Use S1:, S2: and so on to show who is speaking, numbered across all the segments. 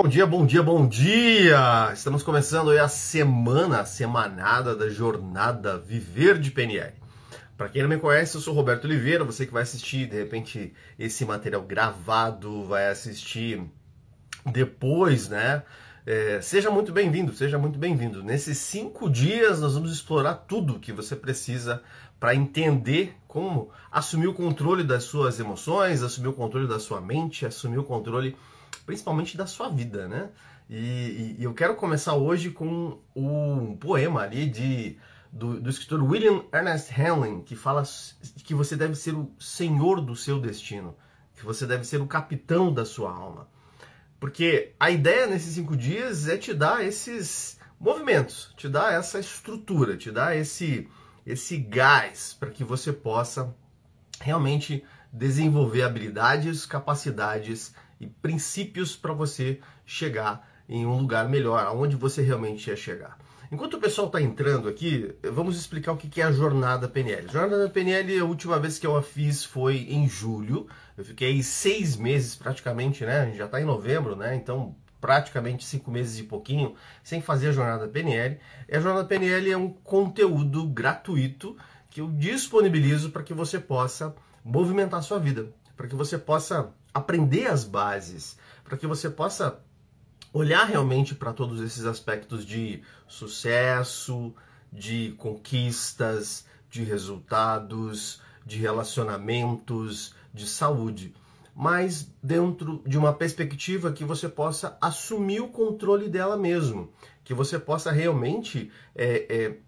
S1: Bom dia, bom dia, bom dia! Estamos começando a semana, a semanada da jornada Viver de PNL. Para quem não me conhece, eu sou Roberto Oliveira, você que vai assistir de repente esse material gravado, vai assistir depois, né? É, seja muito bem-vindo, seja muito bem-vindo. Nesses cinco dias nós vamos explorar tudo que você precisa para entender como assumir o controle das suas emoções, assumir o controle da sua mente, assumir o controle principalmente da sua vida, né? E, e eu quero começar hoje com um poema ali de, do, do escritor William Ernest Henley, que fala que você deve ser o senhor do seu destino, que você deve ser o capitão da sua alma. Porque a ideia nesses cinco dias é te dar esses movimentos, te dar essa estrutura, te dar esse, esse gás para que você possa realmente desenvolver habilidades, capacidades e princípios para você chegar em um lugar melhor, aonde você realmente ia chegar. Enquanto o pessoal está entrando aqui, vamos explicar o que é a jornada PNL. Jornada PNL, a última vez que eu a fiz foi em julho. Eu fiquei seis meses praticamente, né? A gente já está em novembro, né? Então, praticamente cinco meses e pouquinho sem fazer a jornada PNL. E a jornada PNL é um conteúdo gratuito que eu disponibilizo para que você possa movimentar a sua vida, para que você possa aprender as bases, para que você possa olhar realmente para todos esses aspectos de sucesso, de conquistas, de resultados, de relacionamentos, de saúde, mas dentro de uma perspectiva que você possa assumir o controle dela mesmo, que você possa realmente é, é,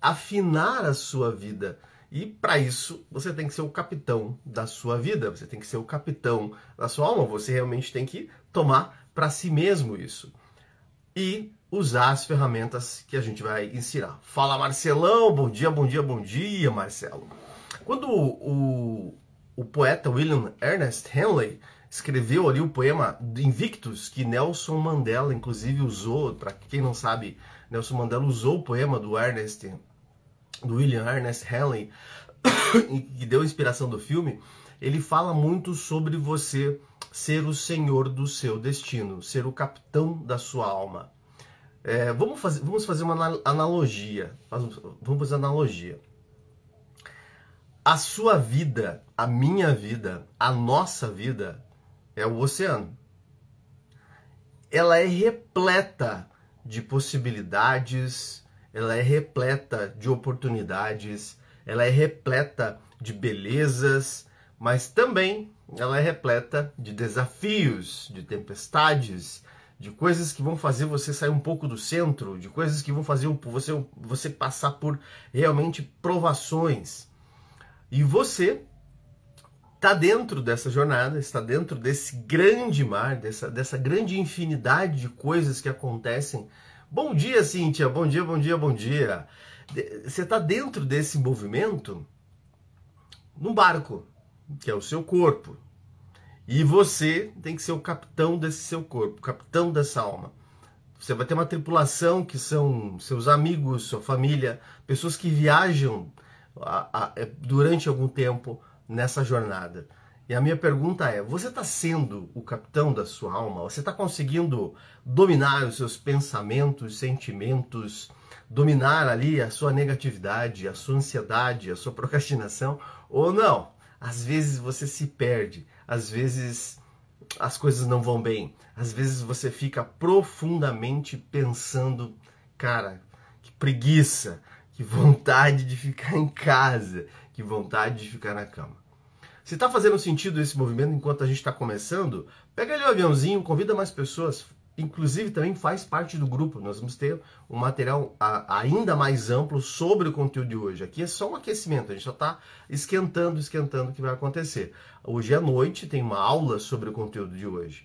S1: afinar a sua vida e para isso, você tem que ser o capitão da sua vida, você tem que ser o capitão da sua alma, você realmente tem que tomar para si mesmo isso. E usar as ferramentas que a gente vai ensinar. Fala Marcelão, bom dia, bom dia, bom dia, Marcelo. Quando o, o poeta William Ernest Henley escreveu ali o poema Invictus, que Nelson Mandela inclusive usou, para quem não sabe, Nelson Mandela usou o poema do Ernest do William Ernest Henley, que deu inspiração do filme, ele fala muito sobre você ser o senhor do seu destino, ser o capitão da sua alma. É, vamos, fazer, vamos fazer uma analogia. Vamos fazer analogia. A sua vida, a minha vida, a nossa vida é o oceano. Ela é repleta de possibilidades, ela é repleta de oportunidades, ela é repleta de belezas, mas também ela é repleta de desafios, de tempestades, de coisas que vão fazer você sair um pouco do centro, de coisas que vão fazer você, você passar por realmente provações. E você está dentro dessa jornada, está dentro desse grande mar, dessa, dessa grande infinidade de coisas que acontecem Bom dia, Cíntia. Bom dia, bom dia, bom dia. Você está dentro desse movimento num barco, que é o seu corpo. E você tem que ser o capitão desse seu corpo, capitão dessa alma. Você vai ter uma tripulação que são seus amigos, sua família, pessoas que viajam a, a, é, durante algum tempo nessa jornada. E a minha pergunta é: você está sendo o capitão da sua alma? Você está conseguindo dominar os seus pensamentos, sentimentos, dominar ali a sua negatividade, a sua ansiedade, a sua procrastinação? Ou não? Às vezes você se perde, às vezes as coisas não vão bem, às vezes você fica profundamente pensando, cara, que preguiça, que vontade de ficar em casa, que vontade de ficar na cama. Se está fazendo sentido esse movimento enquanto a gente está começando, pega ali o aviãozinho, convida mais pessoas. Inclusive também faz parte do grupo. Nós vamos ter um material ainda mais amplo sobre o conteúdo de hoje. Aqui é só um aquecimento, a gente só está esquentando, esquentando o que vai acontecer. Hoje à noite tem uma aula sobre o conteúdo de hoje.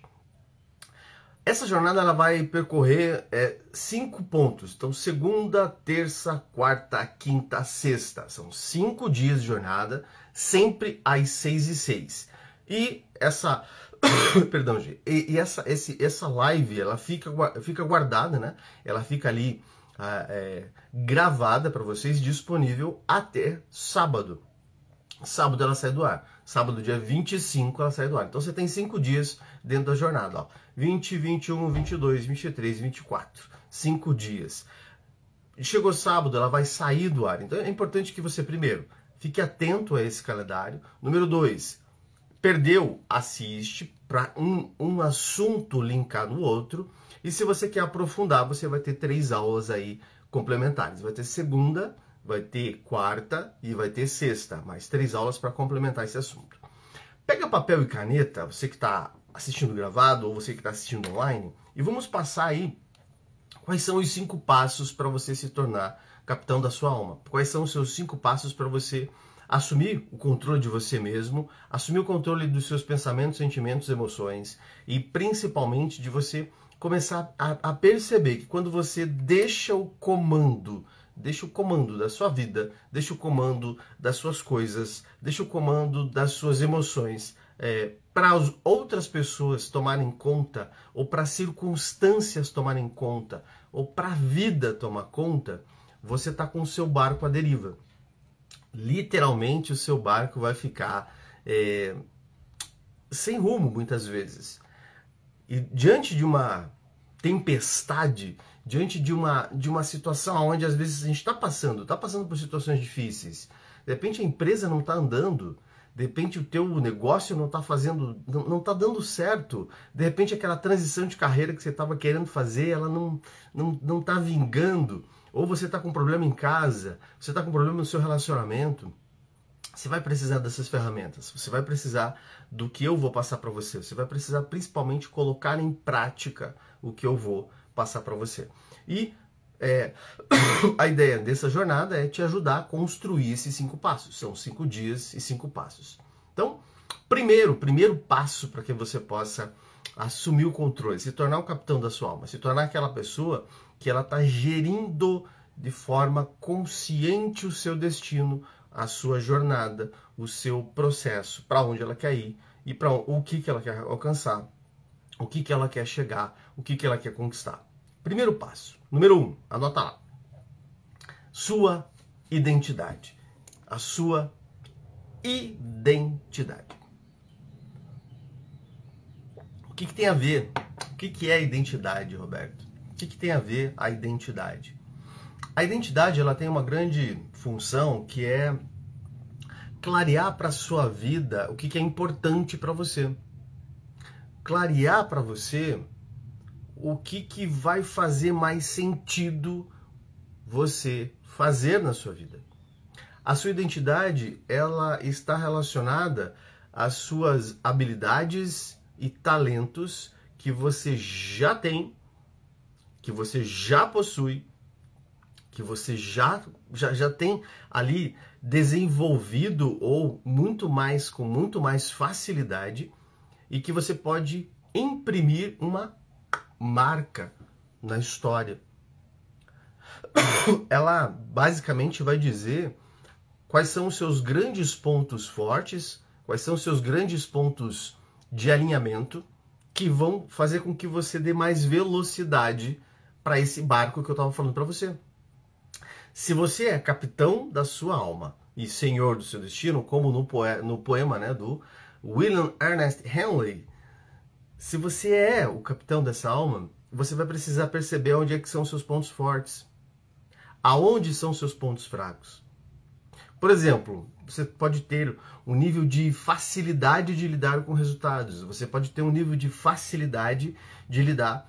S1: Essa jornada ela vai percorrer é, cinco pontos. Então, segunda, terça, quarta, quinta, sexta. São cinco dias de jornada, sempre às seis e seis. E essa, perdão, gente, e, e, essa, esse, essa live ela fica, fica guardada, né? Ela fica ali é, gravada para vocês, disponível até sábado. Sábado ela sai do ar. Sábado, dia 25, ela sai do ar. Então você tem cinco dias dentro da jornada. Ó. 20, 21, 22, 23, 24. Cinco dias. Chegou sábado, ela vai sair do ar. Então é importante que você, primeiro, fique atento a esse calendário. Número dois, perdeu, assiste para um, um assunto linkar no outro. E se você quer aprofundar, você vai ter três aulas aí complementares. Vai ter segunda, vai ter quarta e vai ter sexta, mais três aulas para complementar esse assunto. Pega papel e caneta, você que está assistindo gravado ou você que está assistindo online, e vamos passar aí quais são os cinco passos para você se tornar capitão da sua alma. Quais são os seus cinco passos para você assumir o controle de você mesmo, assumir o controle dos seus pensamentos, sentimentos, emoções e principalmente de você começar a, a perceber que quando você deixa o comando deixa o comando da sua vida, deixa o comando das suas coisas, deixa o comando das suas emoções é, para outras pessoas tomarem conta, ou para circunstâncias tomarem conta, ou para a vida tomar conta, você está com o seu barco à deriva. Literalmente, o seu barco vai ficar é, sem rumo muitas vezes. E diante de uma tempestade, diante de uma, de uma situação onde às vezes a gente está passando, está passando por situações difíceis, de repente a empresa não está andando, de repente o teu negócio não está fazendo, não está dando certo, de repente aquela transição de carreira que você estava querendo fazer, ela não não não está vingando, ou você está com problema em casa, você está com problema no seu relacionamento, você vai precisar dessas ferramentas, você vai precisar do que eu vou passar para você, você vai precisar principalmente colocar em prática o que eu vou passar para você. E é, a ideia dessa jornada é te ajudar a construir esses cinco passos. São cinco dias e cinco passos. Então, primeiro, primeiro passo para que você possa assumir o controle, se tornar o capitão da sua alma, se tornar aquela pessoa que ela está gerindo de forma consciente o seu destino, a sua jornada, o seu processo, para onde ela quer ir e para o que, que ela quer alcançar, o que, que ela quer chegar, o que, que ela quer conquistar. Primeiro passo, número um, anota lá. Sua identidade. A sua identidade. O que, que tem a ver? O que, que é identidade, Roberto? Que, que tem a ver a identidade? A identidade ela tem uma grande função que é clarear para a sua vida o que, que é importante para você. Clarear para você o que, que vai fazer mais sentido você fazer na sua vida. A sua identidade, ela está relacionada às suas habilidades e talentos que você já tem, que você já possui, que você já, já, já tem ali desenvolvido ou muito mais com muito mais facilidade e que você pode imprimir uma marca na história. Ela basicamente vai dizer quais são os seus grandes pontos fortes, quais são os seus grandes pontos de alinhamento que vão fazer com que você dê mais velocidade para esse barco que eu estava falando para você. Se você é capitão da sua alma e senhor do seu destino, como no, poema, no poema né, do William Ernest Henley, se você é o capitão dessa alma, você vai precisar perceber onde é que são seus pontos fortes. Aonde são seus pontos fracos. Por exemplo, você pode ter um nível de facilidade de lidar com resultados. Você pode ter um nível de facilidade de lidar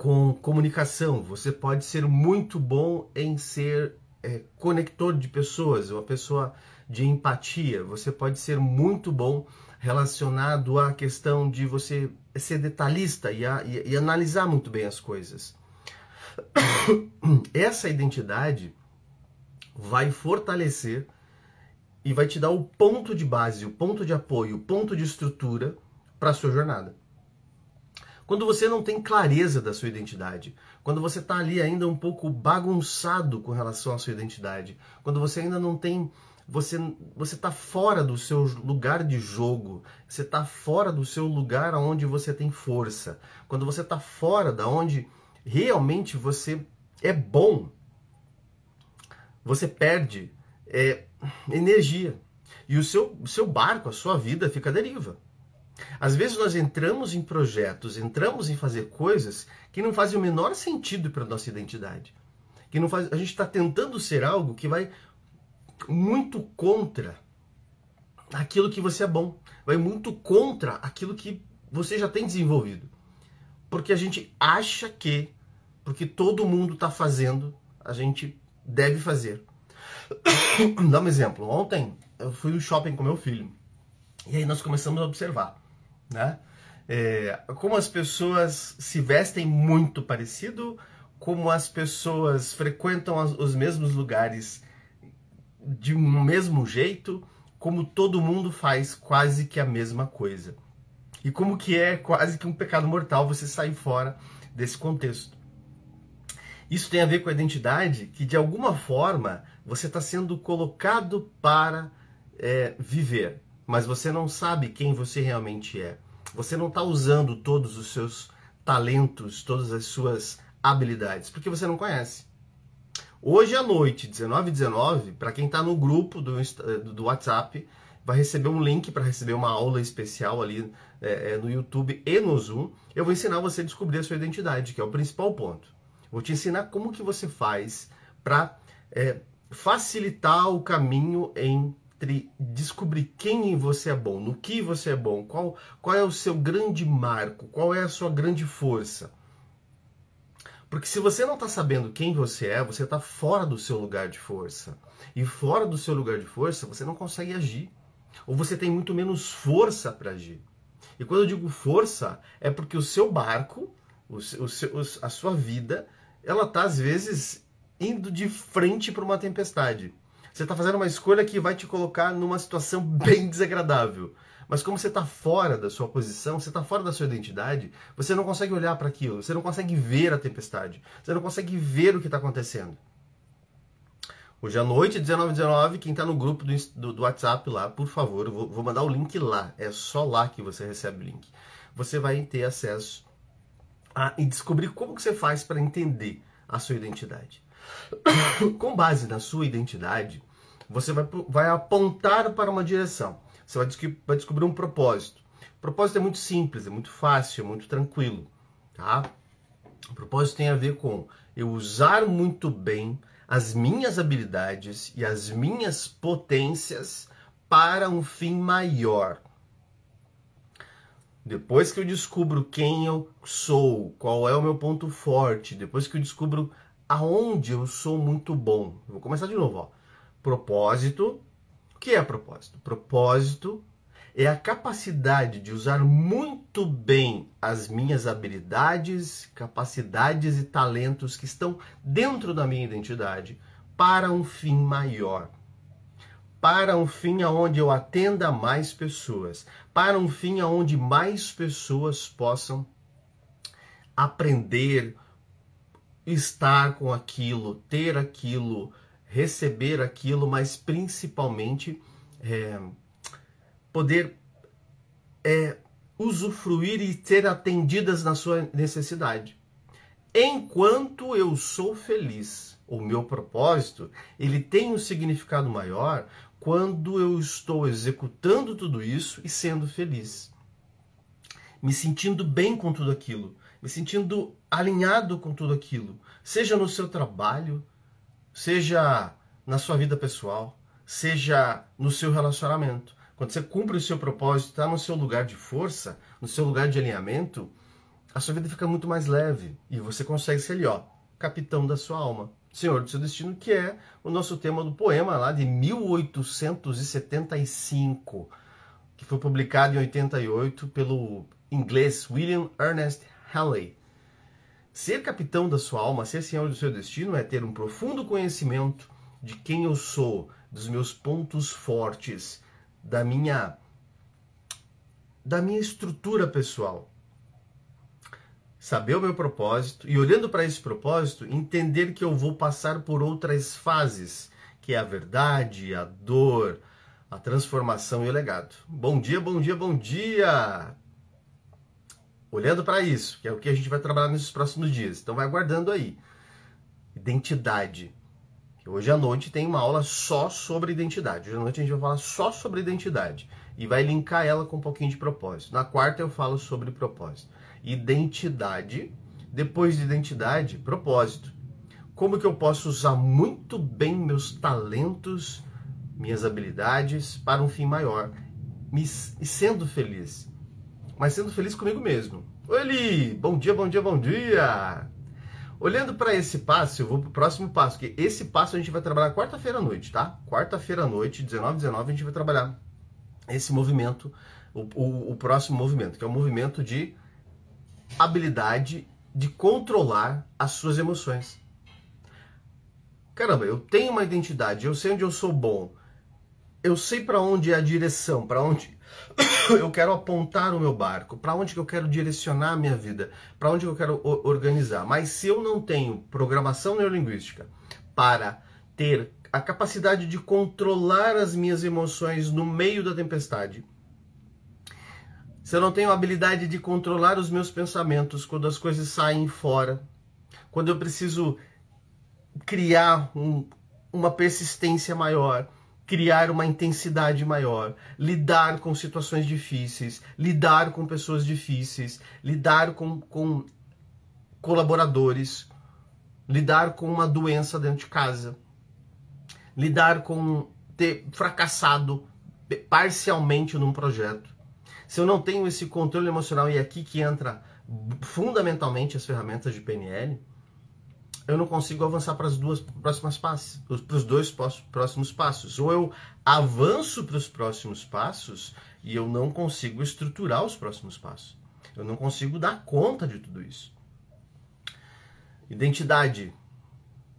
S1: com comunicação. Você pode ser muito bom em ser é, conector de pessoas, uma pessoa de empatia. Você pode ser muito bom relacionado à questão de você ser detalhista e, a, e, e analisar muito bem as coisas. Essa identidade vai fortalecer e vai te dar o ponto de base, o ponto de apoio, o ponto de estrutura para a sua jornada. Quando você não tem clareza da sua identidade, quando você está ali ainda um pouco bagunçado com relação à sua identidade, quando você ainda não tem você você está fora do seu lugar de jogo, você está fora do seu lugar onde você tem força, quando você está fora da onde realmente você é bom, você perde é, energia. E o seu, o seu barco, a sua vida fica à deriva. Às vezes nós entramos em projetos, entramos em fazer coisas que não fazem o menor sentido para nossa identidade. Que não faz, a gente está tentando ser algo que vai muito contra aquilo que você é bom, vai muito contra aquilo que você já tem desenvolvido. Porque a gente acha que, porque todo mundo está fazendo, a gente deve fazer. Dá um exemplo. Ontem eu fui no shopping com meu filho. E aí nós começamos a observar, né? É, como as pessoas se vestem muito parecido, como as pessoas frequentam os mesmos lugares de um mesmo jeito, como todo mundo faz quase que a mesma coisa. E como que é quase que um pecado mortal você sair fora desse contexto. Isso tem a ver com a identidade, que de alguma forma você está sendo colocado para é, viver, mas você não sabe quem você realmente é. Você não está usando todos os seus talentos, todas as suas habilidades, porque você não conhece. Hoje à noite, 19 19, para quem está no grupo do, do WhatsApp, vai receber um link para receber uma aula especial ali é, no YouTube e no Zoom. Eu vou ensinar você a descobrir a sua identidade, que é o principal ponto. Vou te ensinar como que você faz para é, facilitar o caminho entre descobrir quem você é bom, no que você é bom, qual, qual é o seu grande marco, qual é a sua grande força. Porque se você não está sabendo quem você é, você está fora do seu lugar de força. E fora do seu lugar de força, você não consegue agir. Ou você tem muito menos força para agir. E quando eu digo força, é porque o seu barco, o, o, a sua vida, ela está às vezes indo de frente para uma tempestade. Você está fazendo uma escolha que vai te colocar numa situação bem desagradável. Mas como você está fora da sua posição, você está fora da sua identidade, você não consegue olhar para aquilo, você não consegue ver a tempestade, você não consegue ver o que está acontecendo. Hoje à noite, 19 19 quem está no grupo do, do, do, WhatsApp lá, por favor, vou, vou mandar o link lá. É só lá que você recebe o link. Você vai ter acesso a, e descobrir como que você faz para entender a sua identidade. Com base na sua identidade, você vai, vai apontar para uma direção. Você vai, vai descobrir um propósito. O propósito é muito simples, é muito fácil, é muito tranquilo. Tá? O propósito tem a ver com eu usar muito bem as minhas habilidades e as minhas potências para um fim maior. Depois que eu descubro quem eu sou, qual é o meu ponto forte, depois que eu descubro aonde eu sou muito bom. Vou começar de novo, ó. Propósito, que é propósito? Propósito é a capacidade de usar muito bem as minhas habilidades, capacidades e talentos que estão dentro da minha identidade para um fim maior. Para um fim aonde eu atenda mais pessoas, para um fim aonde mais pessoas possam aprender, estar com aquilo, ter aquilo, receber aquilo, mas principalmente é, poder é, usufruir e ser atendidas na sua necessidade. Enquanto eu sou feliz, o meu propósito, ele tem um significado maior quando eu estou executando tudo isso e sendo feliz. Me sentindo bem com tudo aquilo, me sentindo alinhado com tudo aquilo, seja no seu trabalho, seja na sua vida pessoal, seja no seu relacionamento. Quando você cumpre o seu propósito, está no seu lugar de força, no seu lugar de alinhamento, a sua vida fica muito mais leve e você consegue ser ali, ó, capitão da sua alma, senhor do seu destino, que é o nosso tema do poema lá de 1875, que foi publicado em 88 pelo inglês William Ernest Halley. Ser capitão da sua alma, ser senhor do seu destino, é ter um profundo conhecimento de quem eu sou, dos meus pontos fortes, da minha da minha estrutura pessoal. Saber o meu propósito e olhando para esse propósito, entender que eu vou passar por outras fases, que é a verdade, a dor, a transformação e o legado. Bom dia, bom dia, bom dia olhando para isso, que é o que a gente vai trabalhar nesses próximos dias. Então vai aguardando aí. Identidade. Hoje à noite tem uma aula só sobre identidade. Hoje à noite a gente vai falar só sobre identidade e vai linkar ela com um pouquinho de propósito. Na quarta eu falo sobre propósito. Identidade, depois de identidade, propósito. Como que eu posso usar muito bem meus talentos, minhas habilidades para um fim maior me, sendo feliz. Mas sendo feliz comigo mesmo. Oi, Eli! Bom dia, bom dia, bom dia! Olhando para esse passo, eu vou para o próximo passo, que esse passo a gente vai trabalhar quarta-feira à noite, tá? Quarta-feira à noite, 19 19, a gente vai trabalhar esse movimento, o, o, o próximo movimento, que é o movimento de habilidade de controlar as suas emoções. Caramba, eu tenho uma identidade, eu sei onde eu sou bom, eu sei para onde é a direção, para onde eu quero apontar o meu barco, para onde que eu quero direcionar a minha vida, para onde eu quero organizar. Mas se eu não tenho programação neurolinguística para ter a capacidade de controlar as minhas emoções no meio da tempestade, se eu não tenho a habilidade de controlar os meus pensamentos quando as coisas saem fora, quando eu preciso criar um, uma persistência maior, criar uma intensidade maior, lidar com situações difíceis, lidar com pessoas difíceis, lidar com, com colaboradores, lidar com uma doença dentro de casa, lidar com ter fracassado parcialmente num projeto. Se eu não tenho esse controle emocional, e é aqui que entra fundamentalmente as ferramentas de PNL, eu não consigo avançar para as duas próximas passos, para os dois próximos passos. Ou eu avanço para os próximos passos e eu não consigo estruturar os próximos passos. Eu não consigo dar conta de tudo isso. Identidade,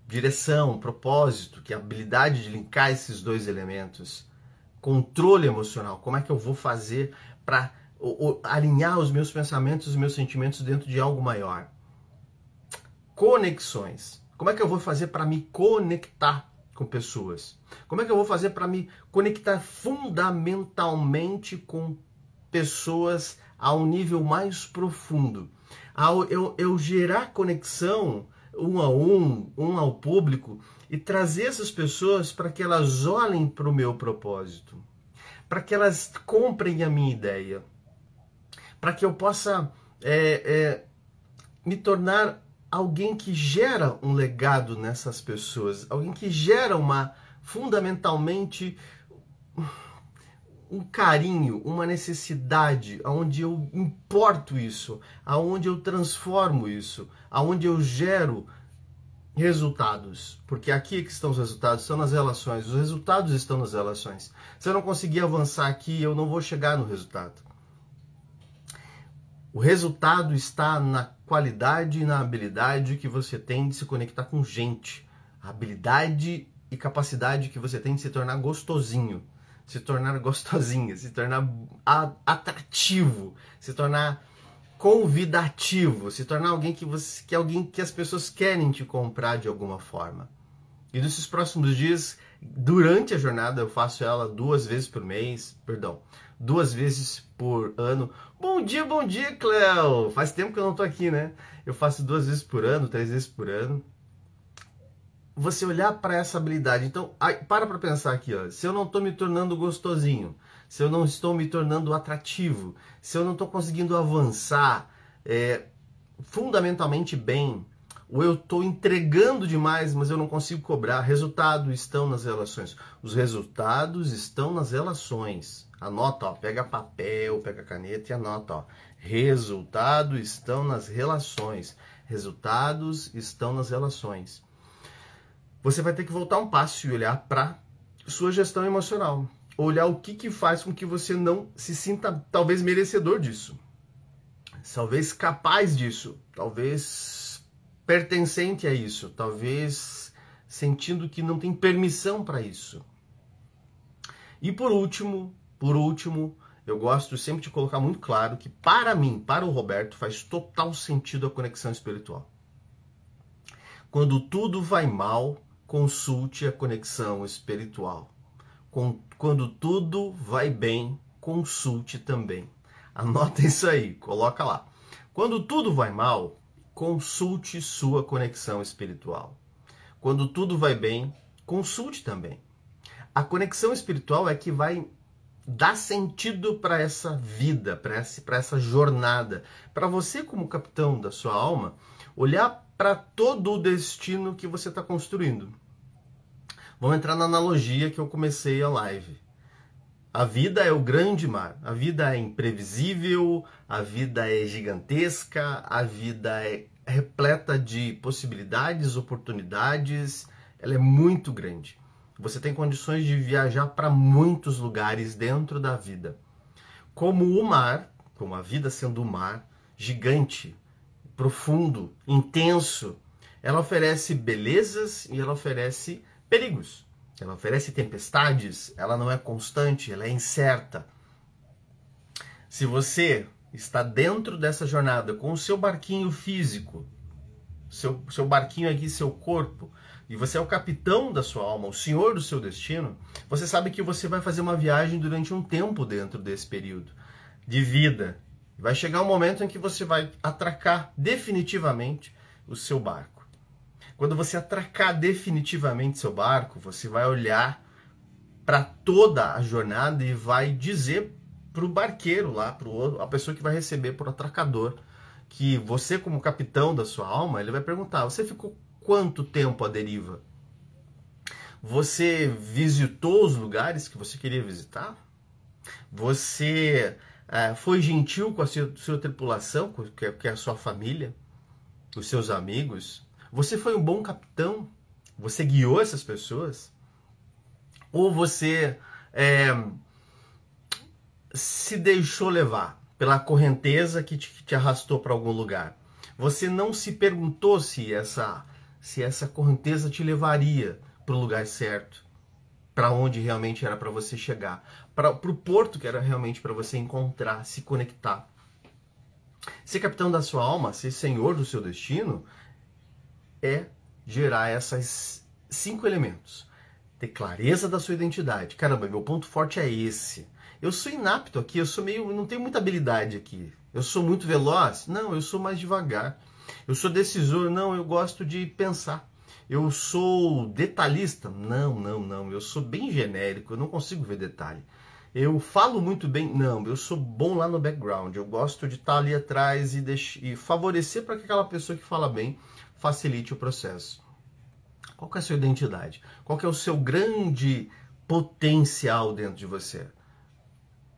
S1: direção, propósito, que é a habilidade de linkar esses dois elementos. Controle emocional, como é que eu vou fazer para alinhar os meus pensamentos, os meus sentimentos dentro de algo maior conexões. Como é que eu vou fazer para me conectar com pessoas? Como é que eu vou fazer para me conectar fundamentalmente com pessoas a um nível mais profundo? Ao eu, eu gerar conexão um a um, um ao público e trazer essas pessoas para que elas olhem para o meu propósito, para que elas comprem a minha ideia, para que eu possa é, é, me tornar alguém que gera um legado nessas pessoas, alguém que gera uma fundamentalmente um carinho, uma necessidade, aonde eu importo isso, aonde eu transformo isso, aonde eu gero resultados, porque aqui é que estão os resultados, estão nas relações, os resultados estão nas relações. Se eu não conseguir avançar aqui, eu não vou chegar no resultado. O resultado está na qualidade e na habilidade que você tem de se conectar com gente. A habilidade e capacidade que você tem de se tornar gostosinho, se tornar gostosinha, se tornar atrativo, se tornar convidativo, se tornar alguém que você que alguém que as pessoas querem te comprar de alguma forma. E nesses próximos dias, durante a jornada, eu faço ela duas vezes por mês, perdão, duas vezes por ano. Bom dia, bom dia, Cleo! Faz tempo que eu não tô aqui, né? Eu faço duas vezes por ano, três vezes por ano. Você olhar para essa habilidade. Então, para para pensar aqui, ó. Se eu não estou me tornando gostosinho, se eu não estou me tornando atrativo, se eu não estou conseguindo avançar é, fundamentalmente bem, ou eu estou entregando demais, mas eu não consigo cobrar. Resultados estão nas relações. Os resultados estão nas relações. Anota, ó, pega papel, pega caneta e anota, ó. Resultados estão nas relações. Resultados estão nas relações. Você vai ter que voltar um passo e olhar para sua gestão emocional. Olhar o que, que faz com que você não se sinta talvez merecedor disso. Talvez capaz disso. Talvez pertencente a isso. Talvez sentindo que não tem permissão para isso. E por último, por último, eu gosto sempre de colocar muito claro que para mim, para o Roberto, faz total sentido a conexão espiritual. Quando tudo vai mal, consulte a conexão espiritual. Quando tudo vai bem, consulte também. Anota isso aí, coloca lá. Quando tudo vai mal, consulte sua conexão espiritual. Quando tudo vai bem, consulte também. A conexão espiritual é que vai dar sentido para essa vida, para essa, jornada. Para você, como capitão da sua alma, olhar para todo o destino que você está construindo. Vamos entrar na analogia que eu comecei a live. A vida é o grande mar. A vida é imprevisível, a vida é gigantesca, a vida é repleta de possibilidades, oportunidades. Ela é muito grande. Você tem condições de viajar para muitos lugares dentro da vida. Como o mar, como a vida sendo o mar, gigante, profundo, intenso, ela oferece belezas e ela oferece perigos. Ela oferece tempestades, ela não é constante, ela é incerta. Se você está dentro dessa jornada com o seu barquinho físico, seu, seu barquinho aqui, seu corpo, e você é o capitão da sua alma, o senhor do seu destino, você sabe que você vai fazer uma viagem durante um tempo dentro desse período de vida. Vai chegar um momento em que você vai atracar definitivamente o seu barco. Quando você atracar definitivamente seu barco, você vai olhar para toda a jornada e vai dizer para o barqueiro lá, para a pessoa que vai receber por atracador, que você como capitão da sua alma, ele vai perguntar: você ficou quanto tempo a deriva? Você visitou os lugares que você queria visitar? Você é, foi gentil com a sua, sua tripulação, que é, que é a sua família, os seus amigos? Você foi um bom capitão? Você guiou essas pessoas? Ou você é, se deixou levar pela correnteza que te, que te arrastou para algum lugar? Você não se perguntou se essa se essa correnteza te levaria para o lugar certo, para onde realmente era para você chegar, para o porto que era realmente para você encontrar, se conectar. Ser capitão da sua alma, ser senhor do seu destino, é gerar esses cinco elementos. Ter clareza da sua identidade. Caramba, meu ponto forte é esse. Eu sou inapto aqui, eu sou meio. não tenho muita habilidade aqui. Eu sou muito veloz? Não, eu sou mais devagar. Eu sou decisor? Não, eu gosto de pensar. Eu sou detalhista? Não, não, não. Eu sou bem genérico, eu não consigo ver detalhe. Eu falo muito bem? Não, eu sou bom lá no background. Eu gosto de estar ali atrás e, e favorecer para que aquela pessoa que fala bem facilite o processo. Qual é a sua identidade? Qual é o seu grande potencial dentro de você?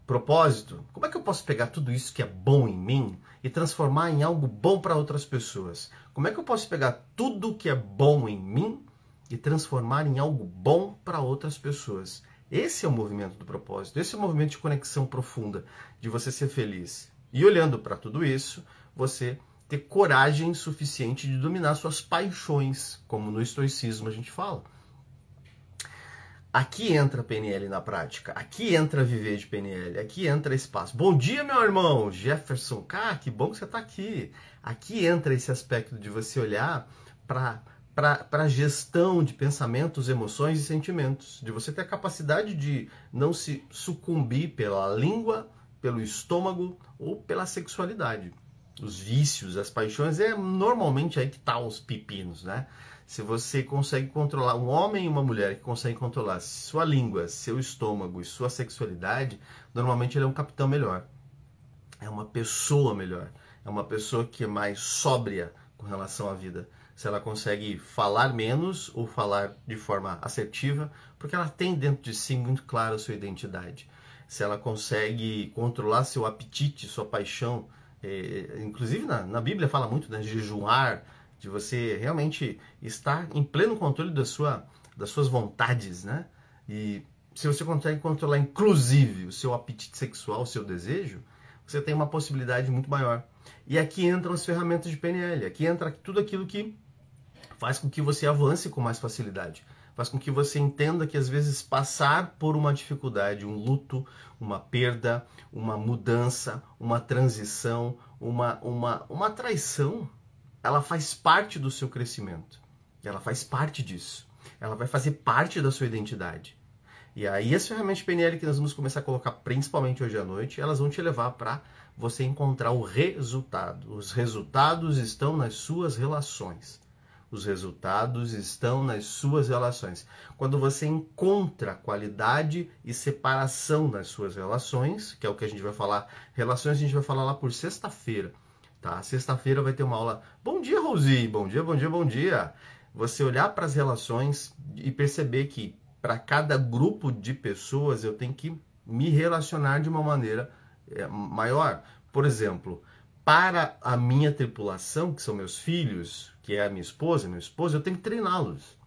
S1: Propósito? Como é que eu posso pegar tudo isso que é bom em mim e transformar em algo bom para outras pessoas? Como é que eu posso pegar tudo que é bom em mim e transformar em algo bom para outras pessoas? Esse é o movimento do propósito, esse é o movimento de conexão profunda, de você ser feliz. E olhando para tudo isso, você ter coragem suficiente de dominar suas paixões, como no estoicismo a gente fala. Aqui entra PNL na prática, aqui entra viver de PNL, aqui entra espaço. Bom dia, meu irmão Jefferson. Cara, que bom que você está aqui. Aqui entra esse aspecto de você olhar para para a gestão de pensamentos, emoções e sentimentos, de você ter a capacidade de não se sucumbir pela língua, pelo estômago ou pela sexualidade. Os vícios, as paixões, é normalmente aí que tá os pepinos, né? Se você consegue controlar um homem e uma mulher que conseguem controlar sua língua, seu estômago e sua sexualidade, normalmente ele é um capitão melhor. É uma pessoa melhor. É uma pessoa que é mais sóbria com relação à vida. Se ela consegue falar menos ou falar de forma assertiva, porque ela tem dentro de si muito claro a sua identidade. Se ela consegue controlar seu apetite, sua paixão, é, inclusive na, na Bíblia fala muito de né, jejuar, de você realmente estar em pleno controle da sua, das suas vontades, né? E se você consegue controlar, inclusive, o seu apetite sexual, o seu desejo, você tem uma possibilidade muito maior. E aqui entram as ferramentas de PNL, aqui entra tudo aquilo que faz com que você avance com mais facilidade, faz com que você entenda que às vezes passar por uma dificuldade, um luto, uma perda, uma mudança, uma transição, uma, uma, uma traição, ela faz parte do seu crescimento. Ela faz parte disso. Ela vai fazer parte da sua identidade. E aí as ferramentas PNL que nós vamos começar a colocar principalmente hoje à noite, elas vão te levar para você encontrar o resultado. Os resultados estão nas suas relações. Os resultados estão nas suas relações. Quando você encontra qualidade e separação nas suas relações, que é o que a gente vai falar, relações a gente vai falar lá por sexta-feira, tá? Sexta-feira vai ter uma aula. Bom dia, Rosi. Bom dia, bom dia, bom dia. Você olhar para as relações e perceber que para cada grupo de pessoas eu tenho que me relacionar de uma maneira é, maior. Por exemplo, para a minha tripulação, que são meus filhos, que é a minha esposa, meu esposo, eu tenho que treiná-los.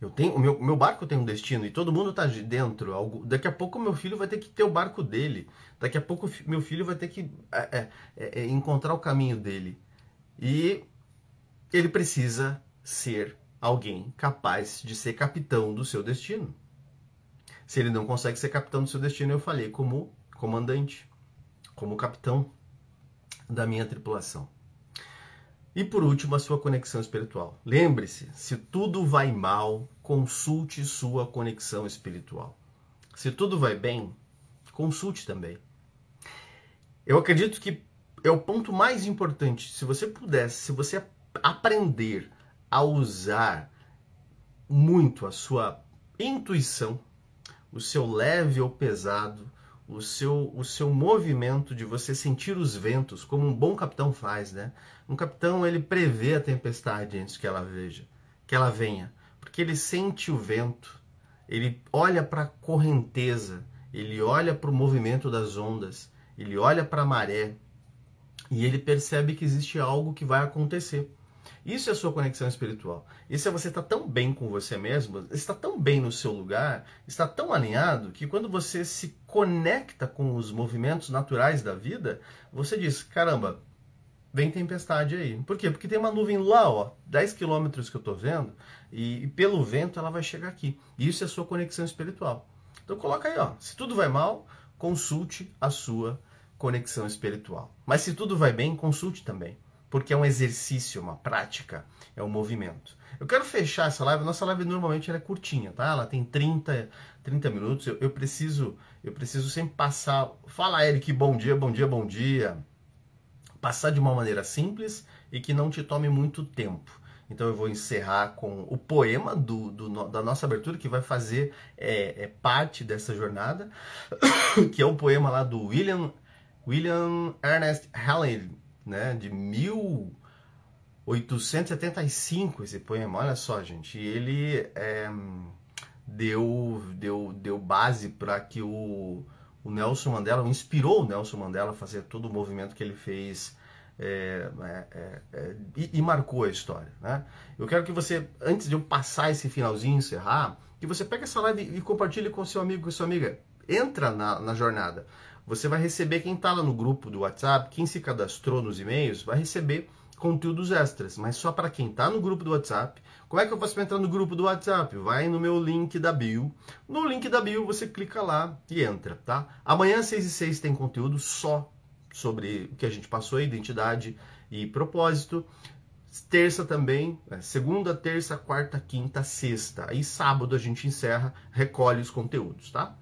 S1: Eu tenho, o meu, meu barco tem um destino e todo mundo está dentro. Algo, daqui a pouco meu filho vai ter que ter o barco dele. Daqui a pouco meu filho vai ter que é, é, é, é, encontrar o caminho dele. E ele precisa ser alguém capaz de ser capitão do seu destino. Se ele não consegue ser capitão do seu destino, eu falei como comandante, como capitão da minha tripulação. E por último, a sua conexão espiritual. Lembre-se, se tudo vai mal, consulte sua conexão espiritual. Se tudo vai bem, consulte também. Eu acredito que é o ponto mais importante. Se você pudesse, se você aprender a usar muito a sua intuição, o seu leve ou pesado, o seu, o seu movimento de você sentir os ventos, como um bom capitão faz, né? Um capitão, ele prevê a tempestade antes que ela veja, que ela venha, porque ele sente o vento, ele olha para a correnteza, ele olha para o movimento das ondas, ele olha para a maré e ele percebe que existe algo que vai acontecer. Isso é a sua conexão espiritual. Isso é você estar tão bem com você mesmo, está tão bem no seu lugar, está tão alinhado que quando você se conecta com os movimentos naturais da vida, você diz: caramba, vem tempestade aí. Por quê? Porque tem uma nuvem lá, ó, 10 quilômetros que eu estou vendo, e, e, pelo vento ela vai chegar aqui. Isso é a sua conexão espiritual. Então coloca aí, ó, se tudo vai mal, consulte a sua conexão espiritual. Mas se tudo vai bem, consulte também porque é um exercício, uma prática, é um movimento. Eu quero fechar essa live, nossa live normalmente é curtinha, tá? Ela tem 30, 30 minutos, eu, eu preciso eu preciso sempre passar, fala Eric, bom dia, bom dia, bom dia, passar de uma maneira simples e que não te tome muito tempo. Então eu vou encerrar com o poema do, do da nossa abertura, que vai fazer é, é, parte dessa jornada, que é o poema lá do William, William Ernest Halliday, né, de 1875 esse poema, olha só, gente. Ele é, deu, deu, deu base para que o, o Nelson Mandela, inspirou o Nelson Mandela a fazer todo o movimento que ele fez é, é, é, e, e, marcou a história. Né? Eu quero que você, antes de eu passar esse finalzinho, encerrar, que você pegue essa live e compartilhe com seu amigo, com sua amiga. Entra na, na jornada você vai receber quem está lá no grupo do WhatsApp, quem se cadastrou nos e-mails, vai receber conteúdos extras, mas só para quem está no grupo do WhatsApp. Como é que eu faço para entrar no grupo do WhatsApp? Vai no meu link da bio. No link da bio você clica lá e entra, tá? Amanhã às 6 e 6 tem conteúdo só sobre o que a gente passou, identidade e propósito. Terça também, é, segunda, terça, quarta, quinta, sexta. Aí sábado a gente encerra, recolhe os conteúdos, tá?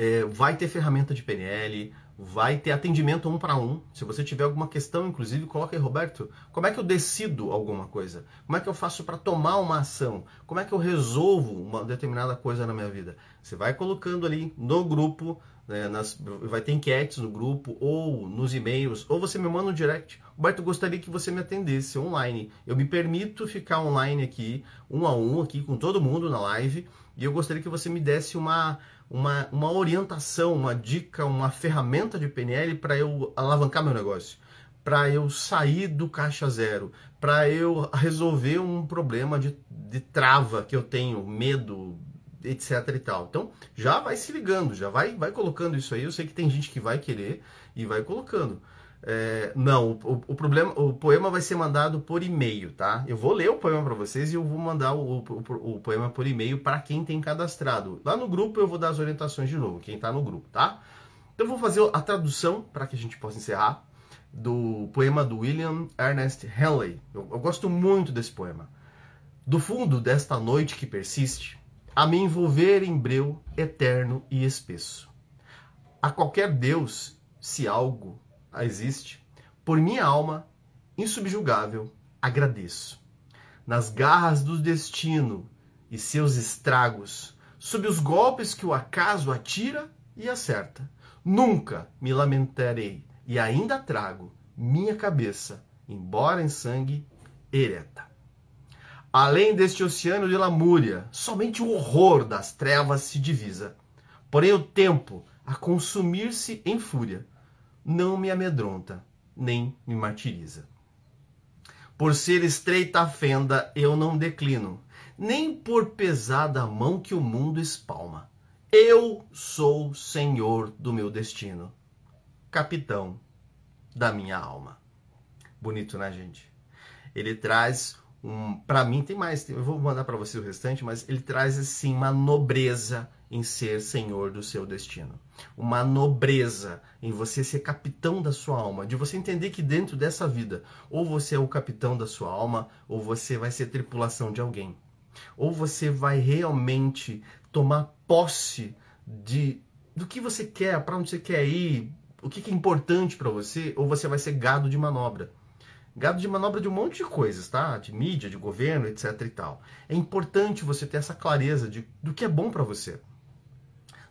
S1: É, vai ter ferramenta de PNL, vai ter atendimento um para um. Se você tiver alguma questão, inclusive, coloca aí, Roberto, como é que eu decido alguma coisa? Como é que eu faço para tomar uma ação? Como é que eu resolvo uma determinada coisa na minha vida? Você vai colocando ali no grupo, né, nas, vai ter enquetes no grupo ou nos e-mails, ou você me manda um direct. Roberto, gostaria que você me atendesse online. Eu me permito ficar online aqui, um a um, aqui com todo mundo na live, e eu gostaria que você me desse uma uma, uma orientação, uma dica, uma ferramenta de PNL para eu alavancar meu negócio, para eu sair do caixa zero, para eu resolver um problema de, de trava que eu tenho, medo, etc e tal. Então, já vai se ligando, já vai, vai colocando isso aí. Eu sei que tem gente que vai querer e vai colocando. É, não, o, o, problema, o poema vai ser mandado por e-mail, tá? Eu vou ler o poema para vocês e eu vou mandar o, o, o poema por e-mail para quem tem cadastrado. Lá no grupo eu vou dar as orientações de novo, quem tá no grupo, tá? Então eu vou fazer a tradução para que a gente possa encerrar do poema do William Ernest Henley. Eu, eu gosto muito desse poema. Do fundo desta noite que persiste, a me envolver em breu eterno e espesso. A qualquer Deus, se algo existe, por minha alma insubjugável agradeço. Nas garras do destino e seus estragos, sob os golpes que o acaso atira e acerta, nunca me lamentarei e ainda trago minha cabeça, embora em sangue, ereta. Além deste oceano de lamúria, somente o horror das trevas se divisa. Porém, o tempo, a consumir-se em fúria, não me amedronta, nem me martiriza. Por ser estreita a fenda, eu não declino, nem por pesada a mão que o mundo espalma. Eu sou senhor do meu destino, capitão da minha alma. Bonito, né, gente? Ele traz um, para mim tem mais, eu vou mandar para você o restante, mas ele traz assim uma nobreza em ser senhor do seu destino. Uma nobreza em você ser capitão da sua alma, de você entender que dentro dessa vida, ou você é o capitão da sua alma, ou você vai ser tripulação de alguém. Ou você vai realmente tomar posse de do que você quer, para onde você quer ir, o que é importante para você, ou você vai ser gado de manobra gado de manobra de um monte de coisas, tá? De mídia, de governo, etc e tal. É importante você ter essa clareza de, do que é bom para você,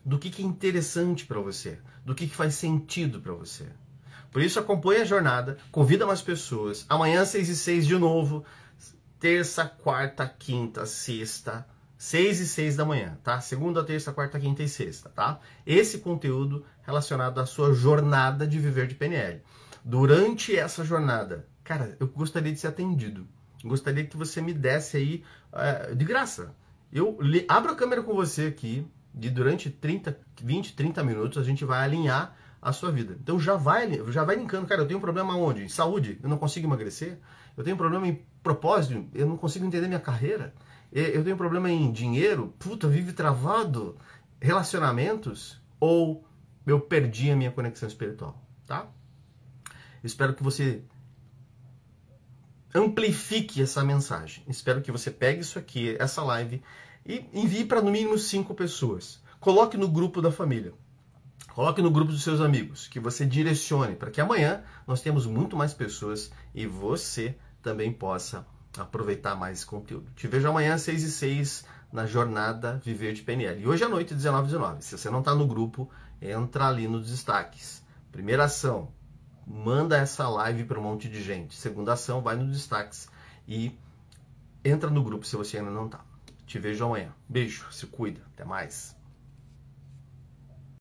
S1: do que, que é interessante para você, do que, que faz sentido para você. Por isso, acompanhe a jornada, convida mais pessoas. Amanhã, 6 e 6 de novo. Terça, quarta, quinta, sexta. 6 e 6 da manhã, tá? Segunda, terça, quarta, quinta e sexta, tá? Esse conteúdo relacionado à sua jornada de viver de PNL. Durante essa jornada, cara, eu gostaria de ser atendido. Gostaria que você me desse aí uh, de graça. Eu abro a câmera com você aqui, de durante 30, 20, 30 minutos, a gente vai alinhar a sua vida. Então já vai, já vai linkando, cara, eu tenho um problema onde? Em saúde, eu não consigo emagrecer. Eu tenho um problema em propósito, eu não consigo entender minha carreira. Eu tenho um problema em dinheiro, puta, vive travado. Relacionamentos, ou eu perdi a minha conexão espiritual, tá? Espero que você amplifique essa mensagem. Espero que você pegue isso aqui, essa live, e envie para no mínimo cinco pessoas. Coloque no grupo da família. Coloque no grupo dos seus amigos, que você direcione para que amanhã nós temos muito mais pessoas e você também possa aproveitar mais esse conteúdo. Te vejo amanhã às 6 e 6 na jornada Viver de PNL. E hoje à noite, 19 h 19. Se você não está no grupo, entra ali nos destaques. Primeira ação, manda essa live para um monte de gente. Segunda ação, vai nos destaques e entra no grupo se você ainda não está. Te vejo amanhã. Beijo, se cuida. Até mais.